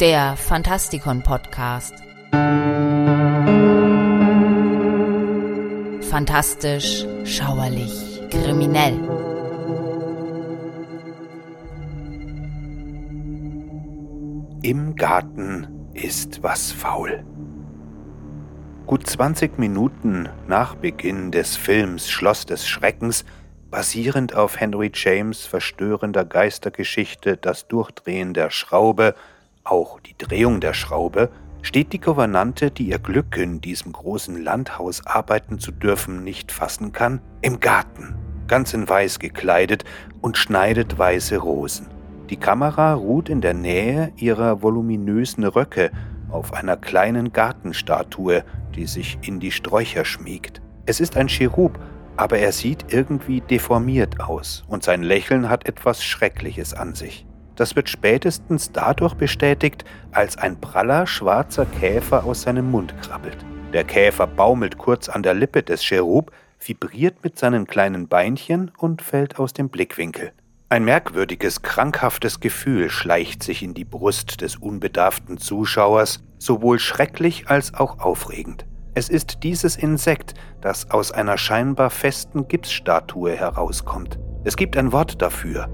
Der Fantastikon Podcast. Fantastisch, schauerlich, kriminell. Im Garten ist was faul. Gut 20 Minuten nach Beginn des Films Schloss des Schreckens basierend auf Henry James verstörender Geistergeschichte Das Durchdrehen der Schraube, auch die Drehung der Schraube, steht die Gouvernante, die ihr Glück in diesem großen Landhaus arbeiten zu dürfen nicht fassen kann, im Garten, ganz in weiß gekleidet und schneidet weiße Rosen. Die Kamera ruht in der Nähe ihrer voluminösen Röcke auf einer kleinen Gartenstatue, die sich in die Sträucher schmiegt. Es ist ein Cherub, aber er sieht irgendwie deformiert aus und sein Lächeln hat etwas Schreckliches an sich. Das wird spätestens dadurch bestätigt, als ein praller schwarzer Käfer aus seinem Mund krabbelt. Der Käfer baumelt kurz an der Lippe des Cherub, vibriert mit seinen kleinen Beinchen und fällt aus dem Blickwinkel. Ein merkwürdiges, krankhaftes Gefühl schleicht sich in die Brust des unbedarften Zuschauers, sowohl schrecklich als auch aufregend. Es ist dieses Insekt, das aus einer scheinbar festen Gipsstatue herauskommt. Es gibt ein Wort dafür.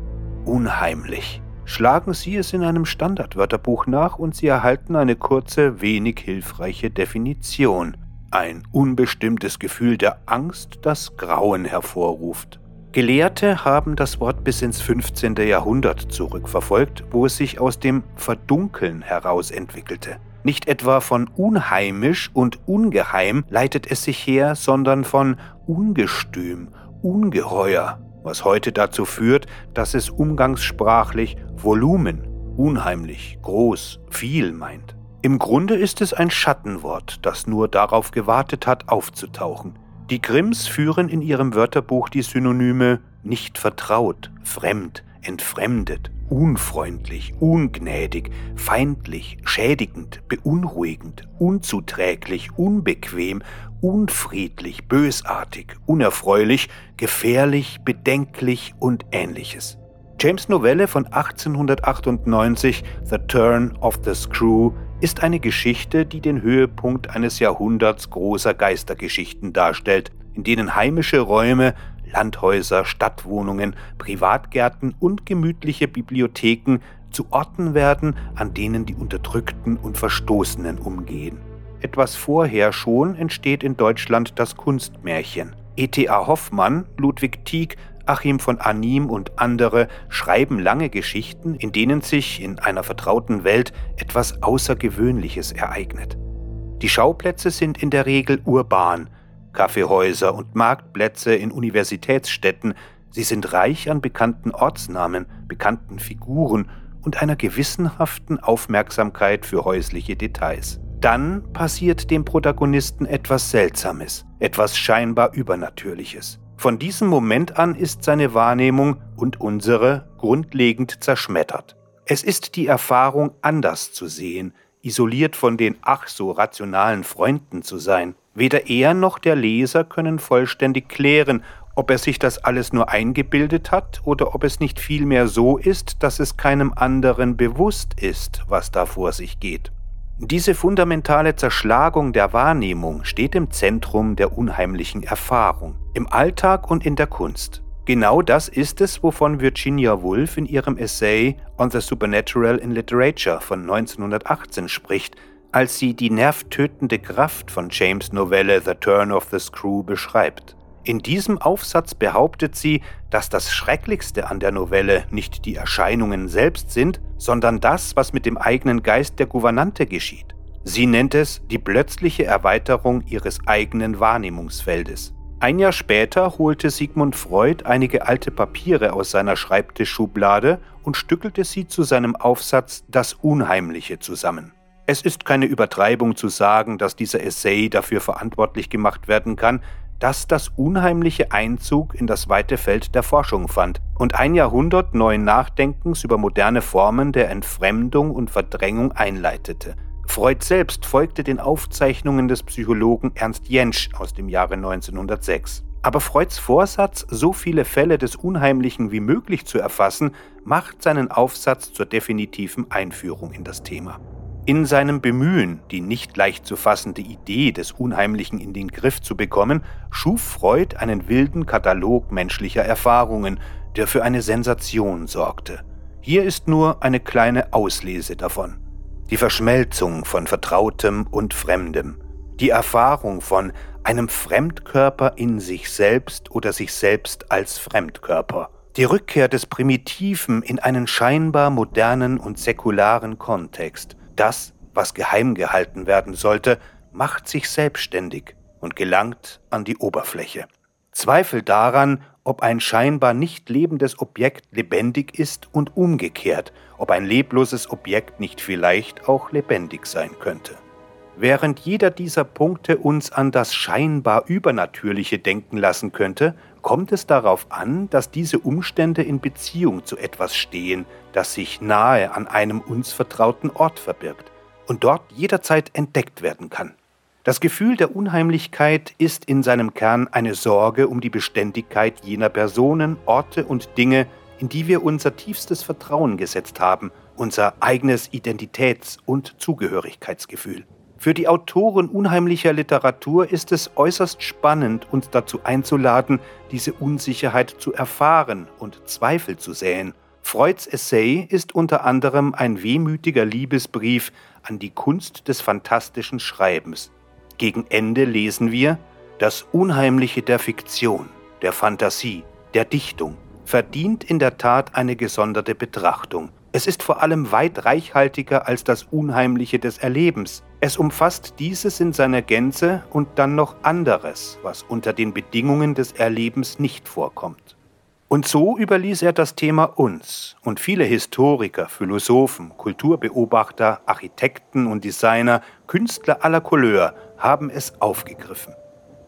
Unheimlich. Schlagen Sie es in einem Standardwörterbuch nach und Sie erhalten eine kurze, wenig hilfreiche Definition. Ein unbestimmtes Gefühl der Angst, das Grauen hervorruft. Gelehrte haben das Wort bis ins 15. Jahrhundert zurückverfolgt, wo es sich aus dem Verdunkeln heraus entwickelte. Nicht etwa von unheimisch und ungeheim leitet es sich her, sondern von ungestüm, ungeheuer, was heute dazu führt, dass es umgangssprachlich Volumen, unheimlich, groß, viel meint. Im Grunde ist es ein Schattenwort, das nur darauf gewartet hat, aufzutauchen. Die Grimms führen in ihrem Wörterbuch die Synonyme nicht vertraut, fremd, entfremdet, unfreundlich, ungnädig, feindlich, schädigend, beunruhigend, unzuträglich, unbequem, unfriedlich, bösartig, unerfreulich, gefährlich, bedenklich und ähnliches. James Novelle von 1898, The Turn of the Screw, ist eine Geschichte, die den Höhepunkt eines Jahrhunderts großer Geistergeschichten darstellt, in denen heimische Räume Landhäuser, Stadtwohnungen, Privatgärten und gemütliche Bibliotheken zu Orten werden, an denen die Unterdrückten und Verstoßenen umgehen. Etwas vorher schon entsteht in Deutschland das Kunstmärchen. E.T.A. Hoffmann, Ludwig Tieck, Achim von Anim und andere schreiben lange Geschichten, in denen sich in einer vertrauten Welt etwas Außergewöhnliches ereignet. Die Schauplätze sind in der Regel urban, Kaffeehäuser und Marktplätze in Universitätsstädten, sie sind reich an bekannten Ortsnamen, bekannten Figuren und einer gewissenhaften Aufmerksamkeit für häusliche Details. Dann passiert dem Protagonisten etwas Seltsames, etwas scheinbar Übernatürliches. Von diesem Moment an ist seine Wahrnehmung und unsere grundlegend zerschmettert. Es ist die Erfahrung, anders zu sehen, isoliert von den ach so rationalen Freunden zu sein. Weder er noch der Leser können vollständig klären, ob er sich das alles nur eingebildet hat oder ob es nicht vielmehr so ist, dass es keinem anderen bewusst ist, was da vor sich geht. Diese fundamentale Zerschlagung der Wahrnehmung steht im Zentrum der unheimlichen Erfahrung, im Alltag und in der Kunst. Genau das ist es, wovon Virginia Woolf in ihrem Essay On the Supernatural in Literature von 1918 spricht, als sie die nervtötende Kraft von James Novelle The Turn of the Screw beschreibt. In diesem Aufsatz behauptet sie, dass das Schrecklichste an der Novelle nicht die Erscheinungen selbst sind, sondern das, was mit dem eigenen Geist der Gouvernante geschieht. Sie nennt es die plötzliche Erweiterung ihres eigenen Wahrnehmungsfeldes. Ein Jahr später holte Sigmund Freud einige alte Papiere aus seiner Schreibtischschublade und stückelte sie zu seinem Aufsatz Das Unheimliche zusammen. Es ist keine Übertreibung zu sagen, dass dieser Essay dafür verantwortlich gemacht werden kann, dass das unheimliche Einzug in das weite Feld der Forschung fand und ein Jahrhundert neuen Nachdenkens über moderne Formen der Entfremdung und Verdrängung einleitete. Freud selbst folgte den Aufzeichnungen des Psychologen Ernst Jentsch aus dem Jahre 1906. Aber Freuds Vorsatz, so viele Fälle des Unheimlichen wie möglich zu erfassen, macht seinen Aufsatz zur definitiven Einführung in das Thema. In seinem Bemühen, die nicht leicht zu fassende Idee des Unheimlichen in den Griff zu bekommen, schuf Freud einen wilden Katalog menschlicher Erfahrungen, der für eine Sensation sorgte. Hier ist nur eine kleine Auslese davon. Die Verschmelzung von Vertrautem und Fremdem, die Erfahrung von einem Fremdkörper in sich selbst oder sich selbst als Fremdkörper, die Rückkehr des Primitiven in einen scheinbar modernen und säkularen Kontext, das, was geheim gehalten werden sollte, macht sich selbstständig und gelangt an die Oberfläche. Zweifel daran, ob ein scheinbar nicht lebendes Objekt lebendig ist und umgekehrt, ob ein lebloses Objekt nicht vielleicht auch lebendig sein könnte. Während jeder dieser Punkte uns an das scheinbar Übernatürliche denken lassen könnte, kommt es darauf an, dass diese Umstände in Beziehung zu etwas stehen, das sich nahe an einem uns vertrauten Ort verbirgt und dort jederzeit entdeckt werden kann. Das Gefühl der Unheimlichkeit ist in seinem Kern eine Sorge um die Beständigkeit jener Personen, Orte und Dinge, in die wir unser tiefstes Vertrauen gesetzt haben, unser eigenes Identitäts- und Zugehörigkeitsgefühl. Für die Autoren unheimlicher Literatur ist es äußerst spannend, uns dazu einzuladen, diese Unsicherheit zu erfahren und Zweifel zu säen. Freuds Essay ist unter anderem ein wehmütiger Liebesbrief an die Kunst des fantastischen Schreibens. Gegen Ende lesen wir, das Unheimliche der Fiktion, der Fantasie, der Dichtung verdient in der Tat eine gesonderte Betrachtung. Es ist vor allem weit reichhaltiger als das Unheimliche des Erlebens. Es umfasst dieses in seiner Gänze und dann noch anderes, was unter den Bedingungen des Erlebens nicht vorkommt. Und so überließ er das Thema uns und viele Historiker, Philosophen, Kulturbeobachter, Architekten und Designer, Künstler aller Couleur haben es aufgegriffen.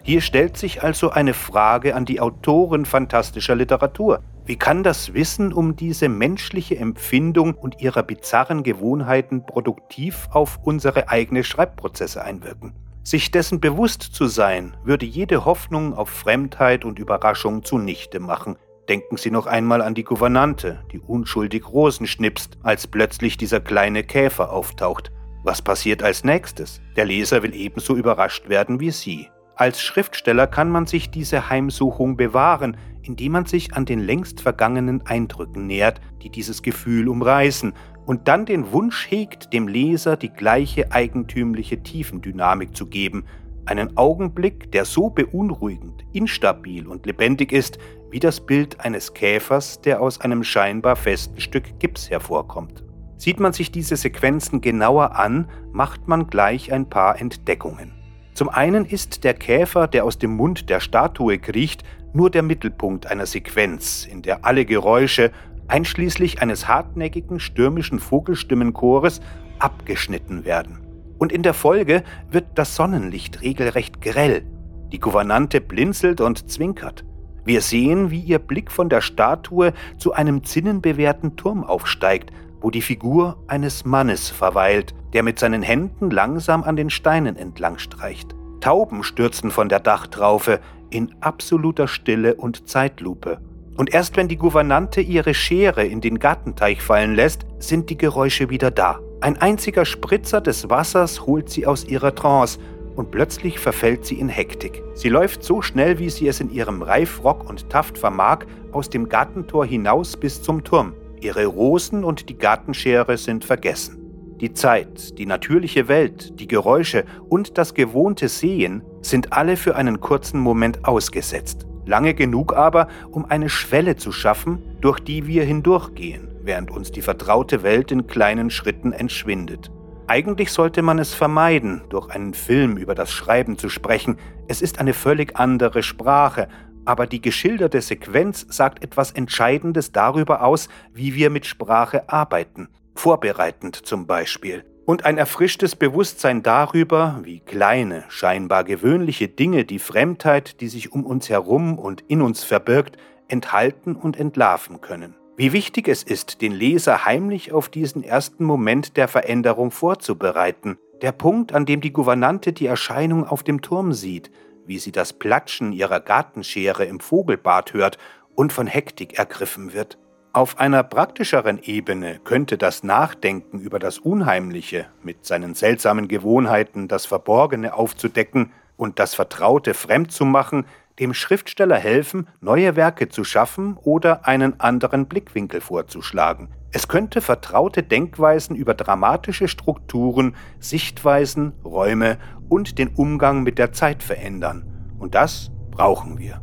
Hier stellt sich also eine Frage an die Autoren fantastischer Literatur. Wie kann das Wissen um diese menschliche Empfindung und ihrer bizarren Gewohnheiten produktiv auf unsere eigene Schreibprozesse einwirken? Sich dessen bewusst zu sein, würde jede Hoffnung auf Fremdheit und Überraschung zunichte machen. Denken Sie noch einmal an die Gouvernante, die unschuldig Rosen schnipst, als plötzlich dieser kleine Käfer auftaucht. Was passiert als nächstes? Der Leser will ebenso überrascht werden wie Sie. Als Schriftsteller kann man sich diese Heimsuchung bewahren, indem man sich an den längst vergangenen Eindrücken nähert, die dieses Gefühl umreißen, und dann den Wunsch hegt, dem Leser die gleiche eigentümliche Tiefendynamik zu geben, einen Augenblick, der so beunruhigend, instabil und lebendig ist, wie das Bild eines Käfers, der aus einem scheinbar festen Stück Gips hervorkommt. Sieht man sich diese Sequenzen genauer an, macht man gleich ein paar Entdeckungen. Zum einen ist der Käfer, der aus dem Mund der Statue kriecht, nur der Mittelpunkt einer Sequenz, in der alle Geräusche, einschließlich eines hartnäckigen stürmischen Vogelstimmenchores, abgeschnitten werden. Und in der Folge wird das Sonnenlicht regelrecht grell. Die Gouvernante blinzelt und zwinkert. Wir sehen, wie ihr Blick von der Statue zu einem zinnenbewehrten Turm aufsteigt, wo die Figur eines Mannes verweilt, der mit seinen Händen langsam an den Steinen entlang streicht. Tauben stürzen von der Dachtraufe in absoluter Stille und Zeitlupe. Und erst wenn die Gouvernante ihre Schere in den Gartenteich fallen lässt, sind die Geräusche wieder da. Ein einziger Spritzer des Wassers holt sie aus ihrer Trance und plötzlich verfällt sie in Hektik. Sie läuft so schnell, wie sie es in ihrem Reifrock und Taft vermag, aus dem Gartentor hinaus bis zum Turm. Ihre Rosen und die Gartenschere sind vergessen. Die Zeit, die natürliche Welt, die Geräusche und das gewohnte Sehen sind alle für einen kurzen Moment ausgesetzt. Lange genug aber, um eine Schwelle zu schaffen, durch die wir hindurchgehen, während uns die vertraute Welt in kleinen Schritten entschwindet. Eigentlich sollte man es vermeiden, durch einen Film über das Schreiben zu sprechen. Es ist eine völlig andere Sprache, aber die geschilderte Sequenz sagt etwas Entscheidendes darüber aus, wie wir mit Sprache arbeiten, vorbereitend zum Beispiel, und ein erfrischtes Bewusstsein darüber, wie kleine, scheinbar gewöhnliche Dinge die Fremdheit, die sich um uns herum und in uns verbirgt, enthalten und entlarven können. Wie wichtig es ist, den Leser heimlich auf diesen ersten Moment der Veränderung vorzubereiten, der Punkt, an dem die Gouvernante die Erscheinung auf dem Turm sieht, wie sie das Platschen ihrer Gartenschere im Vogelbad hört und von Hektik ergriffen wird. Auf einer praktischeren Ebene könnte das Nachdenken über das Unheimliche mit seinen seltsamen Gewohnheiten, das Verborgene aufzudecken und das Vertraute fremd zu machen, dem Schriftsteller helfen, neue Werke zu schaffen oder einen anderen Blickwinkel vorzuschlagen. Es könnte vertraute Denkweisen über dramatische Strukturen, Sichtweisen, Räume und den Umgang mit der Zeit verändern. Und das brauchen wir.